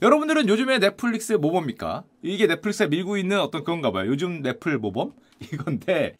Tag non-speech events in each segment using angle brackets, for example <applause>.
여러분들은 요즘에 넷플릭스 뭐 봅니까? 이게 넷플릭스가 밀고 있는 어떤 그건가 봐요. 요즘 넷플 모범? <laughs> 이건데.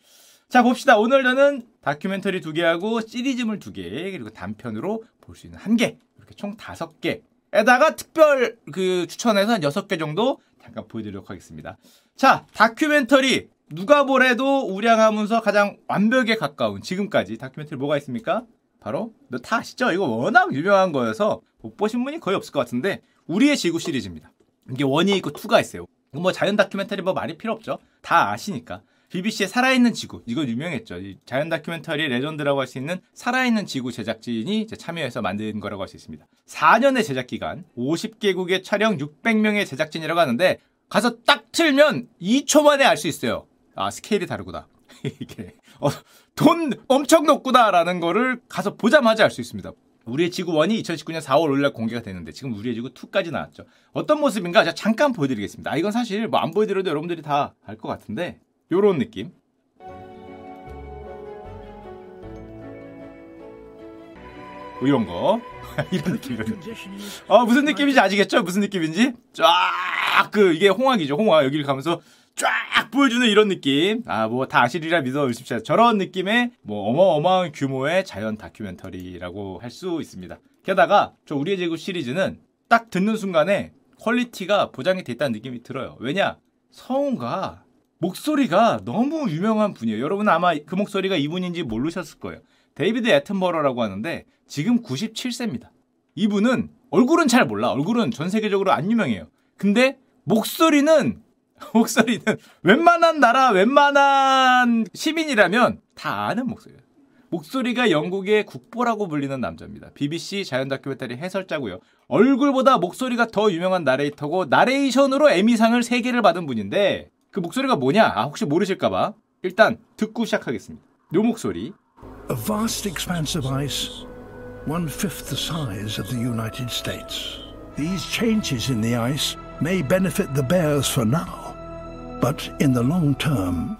자, 봅시다. 오늘 저는 다큐멘터리 두 개하고 시리즈물 두 개, 그리고 단편으로 볼 수 있는 한 개, 이렇게 총 다섯 개에다가 특별 그 추천해서 한 여섯 개 정도 잠깐 보여드리도록 하겠습니다. 자, 다큐멘터리. 누가 보래도 우량하면서 가장 완벽에 가까운 지금까지 다큐멘터리 뭐가 있습니까? 바로 다 아시죠? 이거 워낙 유명한 거여서 못 보신 분이 거의 없을 것 같은데 우리의 지구 시리즈입니다. 이게 one이 있고 two가 있어요. 뭐 자연 다큐멘터리 뭐 많이 필요 없죠. 다 아시니까. BBC의 살아있는 지구 이거 유명했죠. 자연 다큐멘터리 legend라고 할 수 있는 살아있는 지구 제작진이 참여해서 만든 거라고 할 수 있습니다. 4년의 제작 기간, 50개국의 촬영, 600명의 제작진이라고 하는데 가서 딱 틀면 2초 만에 알 수 있어요. 아 스케일이 다르구나. <laughs> 이게 어, 돈 엄청 높구나라는 거를 가서 보자마자 알 수 있습니다. 우리의 지구 1이 2019년 4월 5일 날 공개가 됐는데 지금 우리의 지구 2까지 나왔죠. 어떤 모습인가 제가 잠깐 보여드리겠습니다. 아, 이건 사실 뭐 안 보여드려도 여러분들이 다 알 것 같은데 요런 느낌. 뭐 이런 거. <laughs> 이런 느낌, 이런 느낌. 어, 무슨 느낌인지 아시겠죠? 무슨 느낌인지? 쫙, 그, 이게 홍학이죠. 홍학. 여기를 가면서 쫙 보여주는 이런 느낌. 아, 뭐 다 아시리라 믿어 의십시오. 저런 느낌의 뭐 어마어마한 규모의 자연 다큐멘터리라고 할 수 있습니다. 게다가 저 우리의 지구 시리즈는 딱 듣는 순간에 quality가 보장이 돼 있다는 느낌이 들어요. 왜냐? 성우가 목소리가 너무 유명한 분이에요. 여러분 아마 그 목소리가 이분인지 모르셨을 거예요. 데이비드 애튼버러라고 하는데 지금 97세입니다. 이분은 얼굴은 잘 몰라. 얼굴은 전 세계적으로 안 유명해요. 근데 목소리는 <laughs> 목소리는 웬만한 나라, 웬만한 시민이라면 다 아는 목소리예요. 목소리가 영국의 국보라고 불리는 남자입니다. BBC 자연 다큐멘터리 해설자고요. 얼굴보다 목소리가 더 유명한 나레이터고 나레이션으로 에미상을 3개를 받은 분인데 그 목소리가 뭐냐? 아, 혹시 모르실까봐 일단 듣고 시작하겠습니다. 요 목소리. A vast expanse of ice, one fifth the size of the United States. These changes in the ice may benefit the bears for now. But in the long term.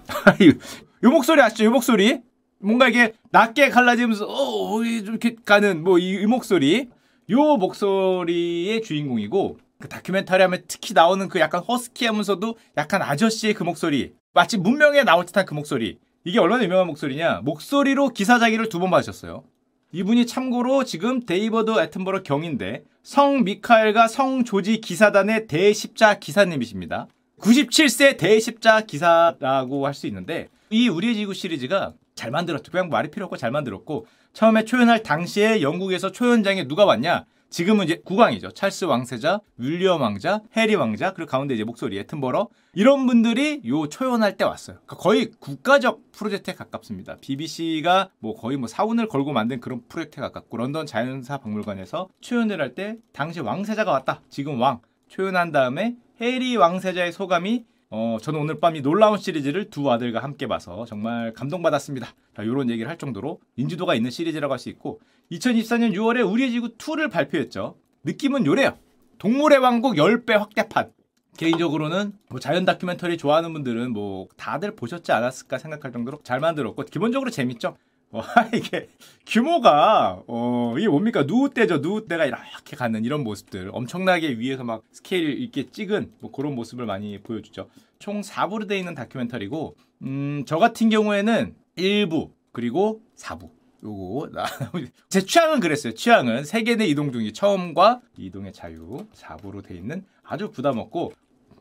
요 목소리 아시죠? 요 목소리. 뭔가 이게 낮게 갈라지면서 어, 이렇게 가는 뭐이 이 목소리. 요 목소리의 주인공이고 그 다큐멘터리 하면 특히 나오는 그 약간 허스키하면서도 약간 아저씨의 그 목소리. 마치 문명에 나올 듯한 그 목소리. 이게 얼마나 유명한 목소리냐? 목소리로 기사 작위를 두 번 받으셨어요. 이분이 참고로 지금 데이비드 애튼버러 경인데 성 미카엘과 성 조지 기사단의 대십자 기사님이십니다. 97세 대십자 기사라고 할 수 있는데 이 우리의 지구 시리즈가 잘 만들었죠. 그냥 말이 필요 없고 잘 만들었고 처음에 초연할 당시에 영국에서 초연장에 누가 왔냐? 지금은 이제 국왕이죠. 찰스 왕세자, 윌리엄 왕자, 해리 왕자, 그리고 가운데 이제 목소리 애튼버러 이런 분들이 요 초연할 때 왔어요. 그러니까 거의 국가적 프로젝트에 가깝습니다. BBC가 뭐 거의 뭐 사운을 걸고 만든 그런 프로젝트에 가깝고 런던 자연사 박물관에서 초연을 할 때 당시 왕세자가 왔다. 지금 왕 초연한 다음에 해리 왕세자의 소감이 어, 저는 오늘 밤이 놀라운 시리즈를 두 아들과 함께 봐서 정말 감동받았습니다. 자, 이런 얘기를 할 정도로 인지도가 있는 시리즈라고 할 수 있고 2024년 6월에 우리의 지구 2를 발표했죠. 느낌은 요래요. 동물의 왕국 10배 확대판. 개인적으로는 뭐 자연 다큐멘터리 좋아하는 분들은 뭐 다들 보셨지 않았을까 생각할 정도로 잘 만들었고 기본적으로 재밌죠. 어, <laughs> 이게 규모가 어 이게 뭡니까? 누우대죠 누우대가 이렇게 가는 이런 모습들. 엄청나게 위에서 막 스케일 있게 찍은 뭐 그런 모습을 많이 보여주죠. 총 4부로 되어 있는 다큐멘터리고 음 저 같은 경우에는 1부 그리고 4부. 요거 <laughs> 제 취향은 그랬어요. 취향은 세계 내 이동 중이 처음과 이동의 자유 4부로 되어 있는 아주 부담 없고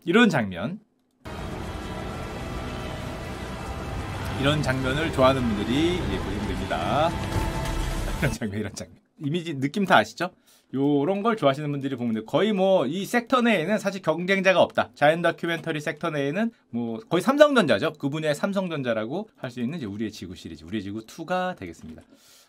이런 장면 이런 장면을 좋아하는 분들이 예, 보시면 됩니다. <laughs> 이런 장면, 이런 장면. 이미지 느낌 다 아시죠? 요런 걸 좋아하시는 분들이 보면 거의 뭐 이 섹터 내에는 사실 경쟁자가 없다. 자연 다큐멘터리 섹터 내에는 뭐 거의 삼성전자죠. 그분의 삼성전자라고 할 수 있는 이제 우리의 지구 시리즈, 우리의 지구 2가 되겠습니다.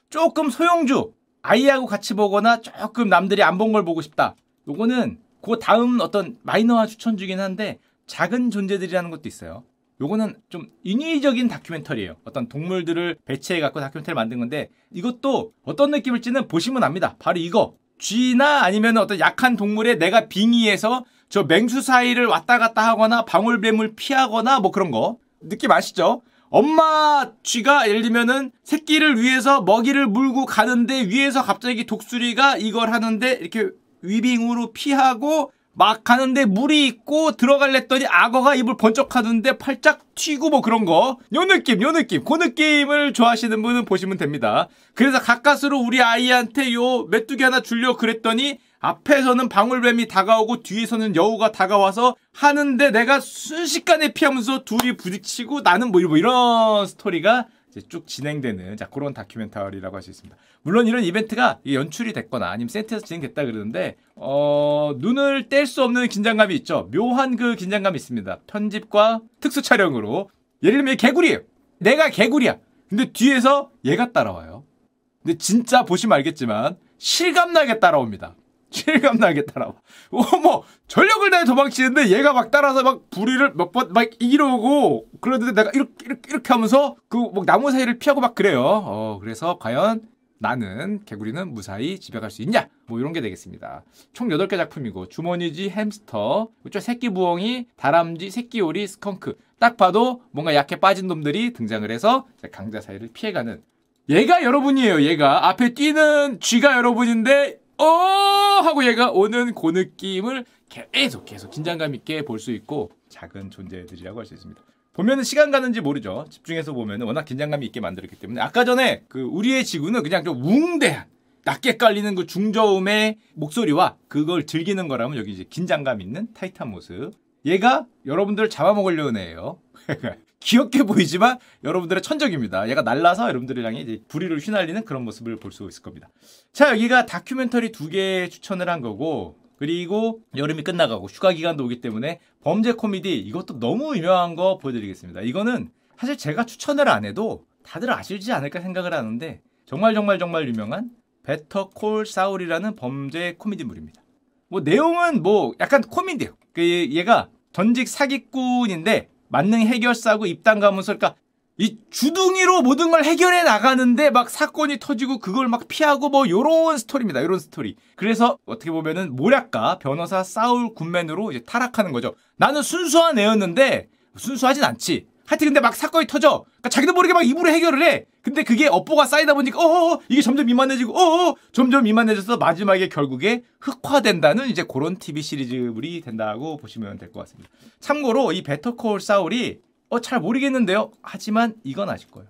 조금 소형주 아이하고 같이 보거나 조금 남들이 안 본 걸 보고 싶다. 요거는 그 다음 어떤 마이너화 추천주긴 한데 작은 존재들이라는 것도 있어요. 요거는 좀 인위적인 다큐멘터리예요. 어떤 동물들을 배치해 갖고 다큐멘터리 만든 건데 이것도 어떤 느낌일지는 보시면 압니다. 바로 이거. 쥐나 아니면 어떤 약한 동물에 내가 빙의해서 저 맹수 사이를 왔다 갔다 하거나 방울뱀을 피하거나 뭐 그런 거. 느낌 아시죠? 엄마 쥐가 예를 들면은 새끼를 위해서 먹이를 물고 가는데 위에서 갑자기 독수리가 이걸 하는데 이렇게 위빙으로 피하고 막 가는데 물이 있고 들어갈랬더니 악어가 입을 번쩍 하는데 팔짝 튀고 뭐 그런 거. 요 느낌, 요 느낌. 그 느낌을 좋아하시는 분은 보시면 됩니다. 그래서 가까스로 우리 아이한테 요 메뚜기 하나 줄려 그랬더니 앞에서는 방울뱀이 다가오고 뒤에서는 여우가 다가와서 하는데 내가 순식간에 피하면서 둘이 부딪히고 나는 뭐 이런 스토리가 쭉 진행되는 자 그런 다큐멘터리라고 할 수 있습니다. 물론 이런 이벤트가 연출이 됐거나 아니면 세트에서 진행됐다 그러는데 어, 눈을 뗄 수 없는 긴장감이 있죠. 묘한 그 긴장감이 있습니다. 편집과 특수 촬영으로 예를 들면 개구리예요. 내가 개구리야. 근데 뒤에서 얘가 따라와요. 근데 진짜 보시면 알겠지만 실감나게 따라옵니다. 실감 나게 따라와. 어머, 전력을 다해 도망치는데 얘가 막 따라서 막 부리를 몇 번 막 이러고 그러는데 내가 이렇게, 이렇게, 이렇게 하면서 그 뭐 나무 사이를 피하고 막 그래요. 어, 그래서 과연 나는 개구리는 무사히 집에 갈 수 있냐? 뭐 이런 게 되겠습니다. 총 8개 작품이고 주머니지 햄스터, 그쪽 새끼 부엉이, 다람쥐, 새끼 오리, 스컹크. 딱 봐도 뭔가 약해 빠진 놈들이 등장을 해서 강자 사이를 피해 가는 얘가 여러분이에요. 얘가 앞에 뛰는 쥐가 여러분인데 어 하고 얘가 오는 그 느낌을 계속 계속 긴장감 있게 볼 수 있고 작은 존재들이라고 할 수 있습니다. 보면은 시간 가는지 모르죠. 집중해서 보면은 워낙 긴장감이 있게 만들었기 때문에 아까 전에 그 우리의 지구는 그냥 좀 웅대한 낮게 깔리는 그 중저음의 목소리와 그걸 즐기는 거라면 여기 이제 긴장감 있는 타이트한 모습. 얘가 여러분들을 잡아먹으려는 애예요. <laughs> 귀엽게 보이지만 여러분들의 천적입니다. 얘가 날라서 여러분들을 향해 이제 부리를 휘날리는 그런 모습을 볼 수 있을 겁니다. 자, 여기가 다큐멘터리 두 개 추천을 한 거고 그리고 여름이 끝나가고 휴가 기간도 오기 때문에 범죄 코미디 이것도 너무 유명한 거 보여드리겠습니다. 이거는 사실 제가 추천을 안 해도 다들 아실지 않을까 생각을 하는데 정말 정말 정말 유명한 베터 콜 사울이라는 범죄 코미디물입니다. 뭐 내용은 뭐 약간 코미디예요. 그 얘가 전직 사기꾼인데 만능 해결사고 입담가면서 그러니까 이 주둥이로 모든 걸 해결해 나가는데 막 사건이 터지고 그걸 막 피하고 뭐 요런 스토리입니다. 요런 스토리. 그래서 어떻게 보면은 모략가 변호사 사울 굿맨으로 이제 타락하는 거죠. 나는 순수한 애였는데 순수하진 않지. 하여튼 근데 막 사건이 터져. 그러니까 자기도 모르게 막 입으로 해결을 해. 근데 그게 업보가 쌓이다 보니까 어어 이게 점점 미만해지고 어어 점점 미만해져서 마지막에 결국에 흑화된다는 이제 그런 TV 시리즈물이 된다고 보시면 될 것 같습니다. 참고로 이 베터콜 사울이 어, 잘 모르겠는데요. 하지만 이건 아실 거예요.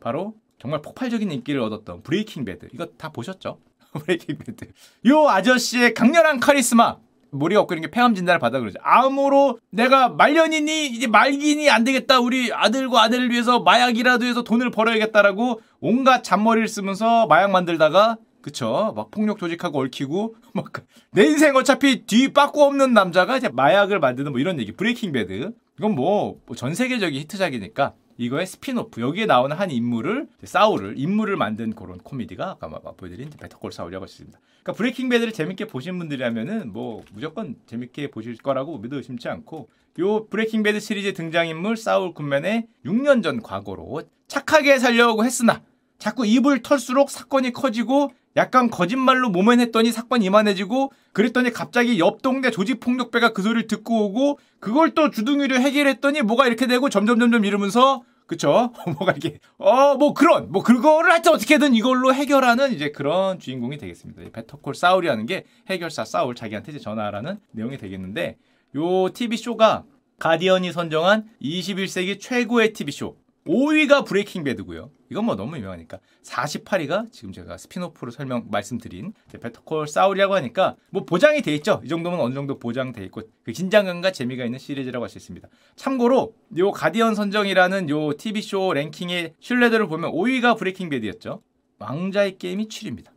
바로 정말 폭발적인 인기를 얻었던 브레이킹 배드. 이거 다 보셨죠? <laughs> 브레이킹 배드. 요 아저씨의 강렬한 카리스마. 머리가 없고 이게 폐암 진단을 받아 그러죠. 암으로 내가 말년이니 이제 말기니 안 되겠다. 우리 아들과 아들을 위해서 마약이라도 해서 돈을 벌어야겠다라고 온갖 잔머리를 쓰면서 마약 만들다가 그쵸. 막 폭력 조직하고 얽히고 <laughs> 막 내 인생 어차피 뒤 빠꾸 없는 남자가 이제 마약을 만드는 뭐 이런 얘기. 브레이킹 배드. 이건 뭐 전 세계적인 히트작이니까 이거의 스피노프 여기에 나오는 한 인물을 사울을 인물을 만든 그런 코미디가 아까 보여드린 베터콜 사울이라고 했습니다. 그러니까 브레이킹 배드를 재밌게 보신 분들이라면은 뭐 무조건 재밌게 보실 거라고 믿어 의심치 않고 요 브레이킹 배드 시리즈 등장인물 사울 굿맨의 6년 전 과거로 착하게 살려고 했으나 자꾸 입을 털수록 사건이 커지고 약간 거짓말로 모면했더니 사건이 이만해지고 그랬더니 갑자기 옆 동네 조직폭력배가 그 소리를 듣고 오고 그걸 또 주둥이로 해결했더니 뭐가 이렇게 되고 점점 점점 이러면서 그쵸? <laughs> 뭐가 이렇게 어 뭐 그런 뭐 그거를 하여튼 어떻게든 이걸로 해결하는 이제 그런 주인공이 되겠습니다. 베터콜 사울이라는 게 해결사 사울 자기한테 이제 전화하라는 내용이 되겠는데 요 TV 쇼가 가디언이 선정한 21세기 최고의 TV 쇼 5위가 브레이킹 배드고요. 이건 뭐 너무 유명하니까 48위가 지금 제가 spin-off로 설명 말씀드린 베터콜 사울이라고 하니까 뭐 보장이 돼 있죠. 이 정도면 어느 정도 보장돼 있고 그 긴장감과 재미가 있는 시리즈라고 할 수 있습니다. 참고로 요 가디언 선정이라는 요 TV 쇼 랭킹의 신뢰도를 보면 5위가 브레이킹 배드였죠. 왕자의 게임이 7위입니다.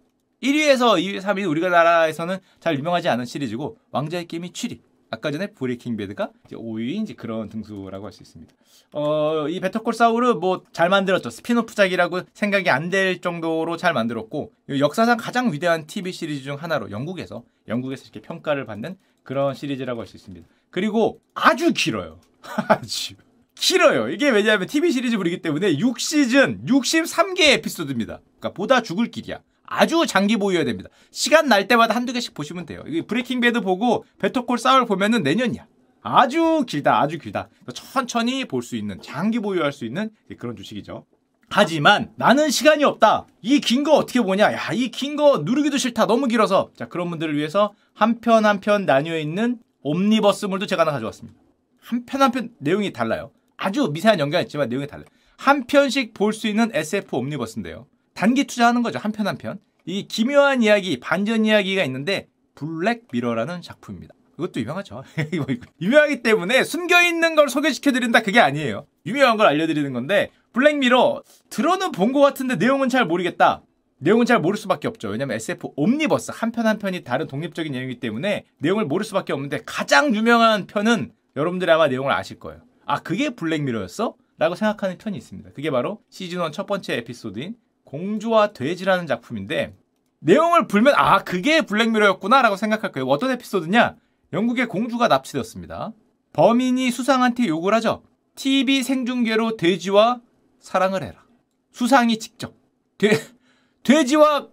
1위에서 2위, 3위 우리나라에서는 잘 유명하지 않은 시리즈고 왕자의 게임이 7위. 아까 전에 브레이킹 배드가 이제 5위 이제 그런 등수라고 할 수 있습니다. 어, 이 베터콜 사울을 뭐 잘 만들었죠. spin-off작이라고 생각이 안 될 정도로 잘 만들었고 역사상 가장 위대한 TV 시리즈 중 하나로 영국에서 영국에서 이렇게 평가를 받는 그런 시리즈라고 할 수 있습니다. 그리고 아주 길어요. <laughs> 아주 길어요. 이게 왜냐하면 TV 시리즈물이기 때문에 6시즌 63개 에피소드입니다. 그러니까 보다 죽을 길이야. 아주 장기 보유해야 됩니다. 시간 날 때마다 한두 개씩 보시면 돼요. 브레이킹 배드 보고 베터콜 사울 보면은 내년이야. 아주 길다, 아주 길다. 천천히 볼 수 있는, 장기 보유할 수 있는 그런 주식이죠. 하지만 나는 시간이 없다. 이 긴 거 어떻게 보냐? 야, 이 긴 거 누르기도 싫다. 너무 길어서. 자, 그런 분들을 위해서 한 편 한 편 나뉘어 있는 옴니버스물도 제가 하나 가져왔습니다. 한 편 한 편 내용이 달라요. 아주 미세한 연관이 있지만 내용이 달라요. 한 편씩 볼 수 있는 SF 옴니버스인데요. 단기 투자하는 거죠. 한 편 한 편. 이 기묘한 이야기, 반전 이야기가 있는데 블랙 미러라는 작품입니다. 이것도 유명하죠. <laughs> 유명하기 때문에 숨겨 있는 걸 소개시켜 드린다 그게 아니에요. 유명한 걸 알려 드리는 건데 블랙 미러 들어는 본 것 같은데 내용은 잘 모르겠다. 내용은 잘 모를 수밖에 없죠. 왜냐면 SF 옴니버스 한 편 한 편이 다른 독립적인 내용이기 때문에 내용을 모를 수밖에 없는데 가장 유명한 편은 여러분들이 아마 내용을 아실 거예요. 아 그게 블랙미러였어? 라고 생각하는 편이 있습니다. 그게 바로 시즌 1 첫 번째 에피소드인 공주와 돼지라는 작품인데 내용을 불면 아 그게 블랙미러였구나 라고 생각할 거예요. 어떤 에피소드냐? 영국의 공주가 납치되었습니다. 범인이 수상한테 욕을 하죠. TV 생중계로 돼지와 사랑을 해라. 수상이 직접 돼, 돼지와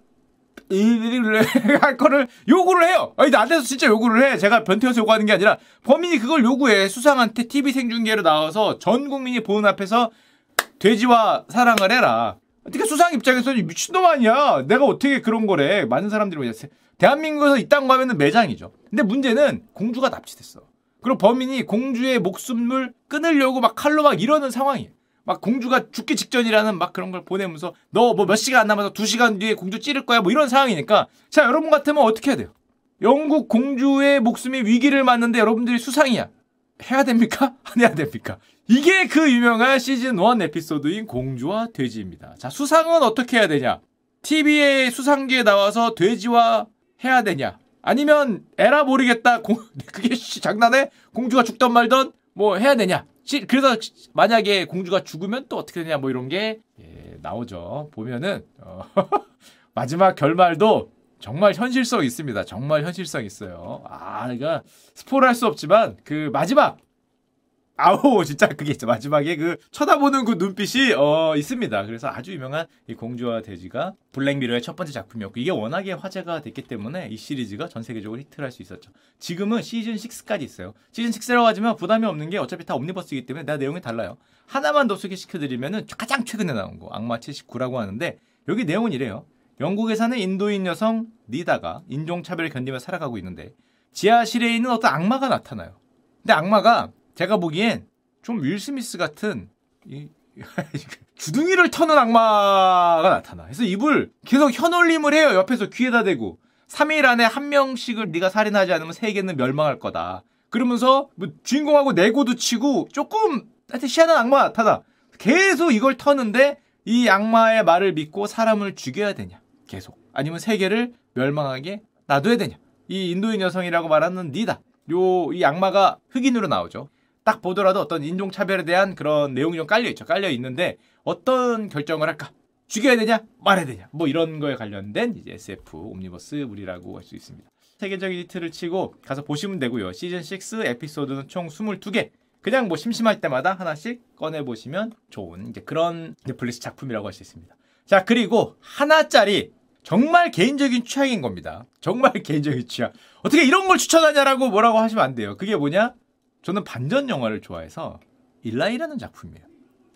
할 거를 요구를 해요. 아니 나한테서 진짜 요구를 해. 제가 변태여서 요구하는 게 아니라 범인이 그걸 요구해. 수상한테 TV 생중계로 나와서 전 국민이 보는 앞에서 돼지와 사랑을 해라. 어떻게 수상 입장에서 미친놈 아니야. 내가 어떻게 그런 거래. 많은 사람들이 뭐 대한민국에서 이딴 거 하면은 매장이죠. 근데 문제는 공주가 납치됐어. 그리고 범인이 공주의 목숨을 끊으려고 막 칼로 막 이러는 상황이에요. 막 공주가 죽기 직전이라는 막 그런 걸 보내면서 너 뭐 몇 시간 안 남아서 두 시간 뒤에 공주 찌를 거야 뭐 이런 상황이니까 자 여러분 같으면 어떻게 해야 돼요? 영국 공주의 목숨이 위기를 맞는데 여러분들이 수상이야. 해야 됩니까? 안 해야 됩니까? 이게 그 유명한 시즌 1 에피소드인 공주와 돼지입니다. 자, 수상은 어떻게 해야 되냐? TV에 수상기에 나와서 돼지와 해야 되냐? 아니면 에라 모르겠다. 공, <laughs> 그게 장난해? 공주가 죽던 말던 뭐 해야 되냐? 그래서 만약에 공주가 죽으면 또 어떻게 되냐 뭐 이런 게 예, 나오죠. 보면은 어, <laughs> 마지막 결말도 정말 현실성 있습니다. 정말 현실성 있어요. 아, 그러니까 스포를 할 수 없지만 그 마지막 아우 진짜 그게 있죠 마지막에 그 쳐다보는 그 눈빛이 어 있습니다. 그래서 아주 유명한 이 공주와 돼지가 블랙미러의 첫 번째 작품이었고 이게 워낙에 화제가 됐기 때문에 이 시리즈가 전 세계적으로 히트를 할 수 있었죠. 지금은 시즌 6까지 있어요. 시즌 6라고 하지만 부담이 없는 게 어차피 다 옴니버스이기 때문에 내 내용이 달라요. 하나만 더 소개시켜드리면은 가장 최근에 나온 거 악마 79라고 하는데 여기 내용은 이래요. 영국에 사는 인도인 여성 니다가 인종차별을 견디며 살아가고 있는데 지하실에 있는 어떤 악마가 나타나요. 근데 악마가 제가 보기엔 좀 윌 스미스 같은 이, <laughs> 주둥이를 터는 악마가 나타나. 그래서 입을 계속 혀놀림을 해요. 옆에서 귀에다 대고. 3일 안에 한 명씩을 네가 살인하지 않으면 세계는 멸망할 거다. 그러면서 뭐 주인공하고 내고도 치고 조금 하여튼 희한한 악마 나타나. 계속 이걸 터는데 이 악마의 말을 믿고 사람을 죽여야 되냐. 계속. 아니면 세계를 멸망하게 놔둬야 되냐. 이 인도인 여성이라고 말하는 니다. 요, 이 악마가 흑인으로 나오죠. 딱 보더라도 어떤 인종차별에 대한 그런 내용이 좀 깔려 있죠. 깔려 있는데 어떤 결정을 할까? 죽여야 되냐? 말해야 되냐? 뭐 이런 거에 관련된 이제 SF 옴니버스물이라고 할 수 있습니다. 세계적인 히트를 치고 가서 보시면 되고요. 시즌 6 에피소드는 총 22개. 그냥 뭐 심심할 때마다 하나씩 꺼내 보시면 좋은 이제 그런 넷플릭스 작품이라고 할 수 있습니다. 자, 그리고 하나짜리 정말 개인적인 취향인 겁니다. 정말 <laughs> 개인적인 취향. 어떻게 이런 걸 추천하냐라고 뭐라고 하시면 안 돼요. 그게 뭐냐? 저는 반전 영화를 좋아해서 일라이라는 작품이에요.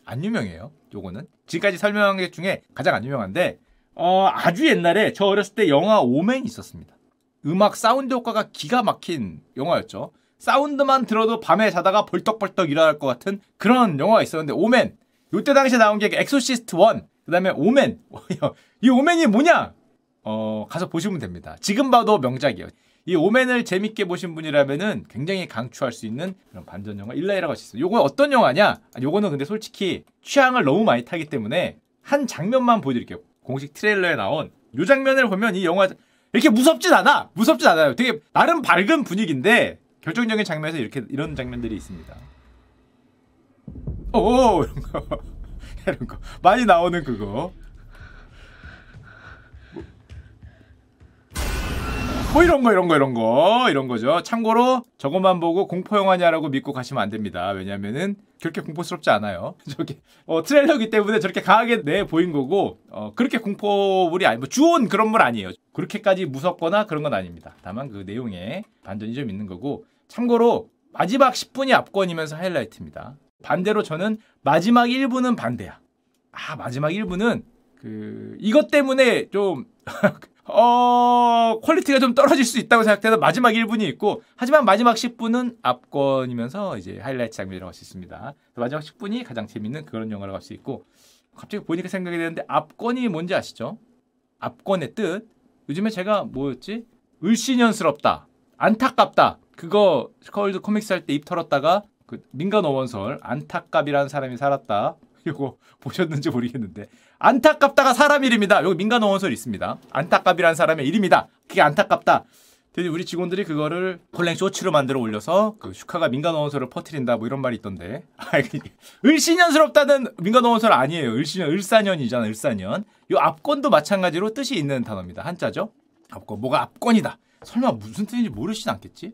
안 유명해요. 요거는 지금까지 설명한 것 중에 가장 안 유명한데 어, 아주 옛날에 저 어렸을 때 영화 오맨 있었습니다. 음악 사운드 효과가 기가 막힌 영화였죠. 사운드만 들어도 밤에 자다가 벌떡벌떡 일어날 것 같은 그런 영화가 있었는데 오맨 요때 당시에 나온 게 엑소시스트 1 그 다음에 오멘 <laughs> 이 오멘이 뭐냐 어 가서 보시면 됩니다. 지금 봐도 명작이에요. 이 오멘을 재밌게 보신 분이라면은 굉장히 강추할 수 있는 그런 반전 영화 일라이라고 할수 있어요. 요건 어떤 영화냐? 요거는 근데 솔직히 취향을 너무 많이 타기 때문에 한 장면만 보여드릴게요. 공식 트레일러에 나온 요 장면을 보면 이 영화 이렇게 무섭진 않아. 무섭진 않아요. 되게 나름 밝은 분위기인데 결정적인 장면에서 이렇게 이런 장면들이 있습니다. 오 이런 거 <laughs> 이런 거 많이 나오는 그거. 뭐 이런 거 이런 거 이런 거 이런 거죠. 참고로 저것만 보고 공포 영화냐라고 믿고 가시면 안 됩니다. 왜냐면은 그렇게 공포스럽지 않아요. <laughs> 저기 어, 트레일러기 때문에 저렇게 강하게 내 보인 거고 어, 그렇게 공포물이 아니 뭐 주온 그런 물 아니에요. 그렇게까지 무섭거나 그런 건 아닙니다. 다만 그 내용에 반전이 좀 있는 거고 참고로 마지막 10분이 압권이면서 하이라이트입니다. 반대로 저는 마지막 1분은 반대야. 아 마지막 1분은 그 이것 때문에 좀 <laughs> 어, quality가 좀 떨어질 수 있다고 생각해서 마지막 1분이 있고, 하지만 마지막 10분은 압권이면서 이제 하이라이트 장면이라고 할 수 있습니다. 마지막 10분이 가장 재밌는 그런 영화라고 할 수 있고, 갑자기 보니까 생각이 되는데, 압권이 뭔지 아시죠? 압권의 뜻. 요즘에 제가 뭐였지? 을씨년스럽다. 안타깝다. 그거 슈카월드 코믹스 할 때 입 털었다가 그 민간 어원설 안타깝이라는 사람이 살았다. 이거 <laughs> 보셨는지 모르겠는데 안타깝다가 사람 이름이다. 여기 민간 어원설 있습니다. 안타깝이라는 사람의 이름이다. 그게 안타깝다. 근데 우리 직원들이 그거를 폴랭 쇼츠로 만들어 올려서 그 슈카가 민간 어원설을 퍼뜨린다 뭐 이런 말이 있던데 <laughs> 을씨년스럽다는 민간 어원설 아니에요. 을씨년 을사년이잖아. 을사년. 이 압권도 마찬가지로 뜻이 있는 단어입니다. 한자죠. 압권 뭐가 압권이다. 설마 무슨 뜻인지 모르시진 않겠지?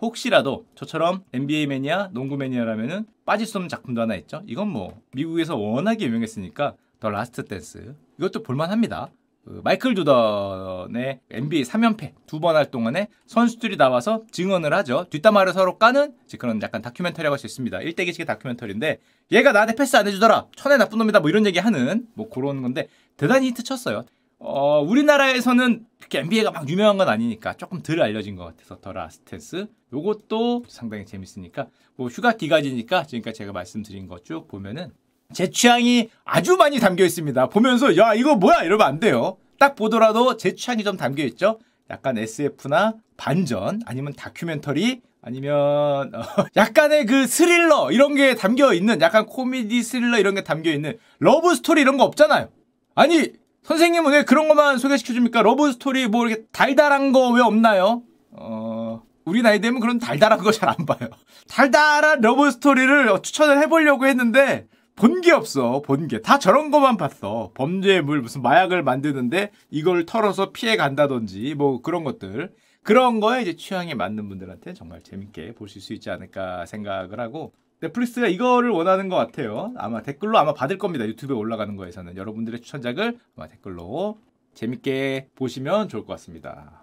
혹시라도 저처럼 NBA 매니아, 농구 매니아라면은 빠질 수 없는 작품도 하나 있죠. 이건 뭐 미국에서 워낙에 유명했으니까 더 라스트 댄스 이것도 볼만합니다. 그 마이클 조던의 NBA 3연패 두번 활동안에 선수들이 나와서 증언을 하죠. 뒷담화를 서로 까는 그런 약간 다큐멘터리라고 할 수 있습니다. 일대기식의 다큐멘터리인데 얘가 나한테 패스 안 해주더라. 천하에 나쁜 놈이다. 뭐 이런 얘기 하는 뭐 그런 건데 대단히 히트 쳤어요. 어, 우리나라에서는 그렇게 NBA가 막 유명한 건 아니니까 조금 덜 알려진 것 같아서 더 라스트 댄스 요것도 상당히 재밌으니까 뭐 휴가 기간이니까 지금까지 제가 말씀드린 것 쭉 보면은 제 취향이 아주 많이 담겨 있습니다. 보면서 야 이거 뭐야 이러면 안 돼요. 딱 보더라도 제 취향이 좀 담겨 있죠. 약간 SF나 반전 아니면 다큐멘터리 아니면 어, <laughs> 약간의 그 스릴러 이런 게 담겨 있는 약간 코미디 스릴러 이런 게 담겨 있는 러브 스토리 이런 거 없잖아요. 아니 선생님은 왜 그런 것만 소개시켜줍니까? 러브 스토리 뭐 이렇게 달달한 거 왜 없나요? 어, 우리 나이 되면 그런 달달한 거 잘 안 봐요. 달달한 러브 스토리를 추천을 해보려고 했는데 본 게 없어. 본 게. 다 저런 것만 봤어. 범죄물 무슨 마약을 만드는데 이걸 털어서 피해 간다든지 뭐 그런 것들. 그런 거에 이제 취향에 맞는 분들한테 정말 재밌게 보실 수 있지 않을까 생각을 하고 넷플릭스가 이거를 원하는 것 같아요. 아마 댓글로 아마 받을 겁니다. 유튜브에 올라가는 거에서는 여러분들의 추천작을 아마 댓글로 재밌게 보시면 좋을 것 같습니다.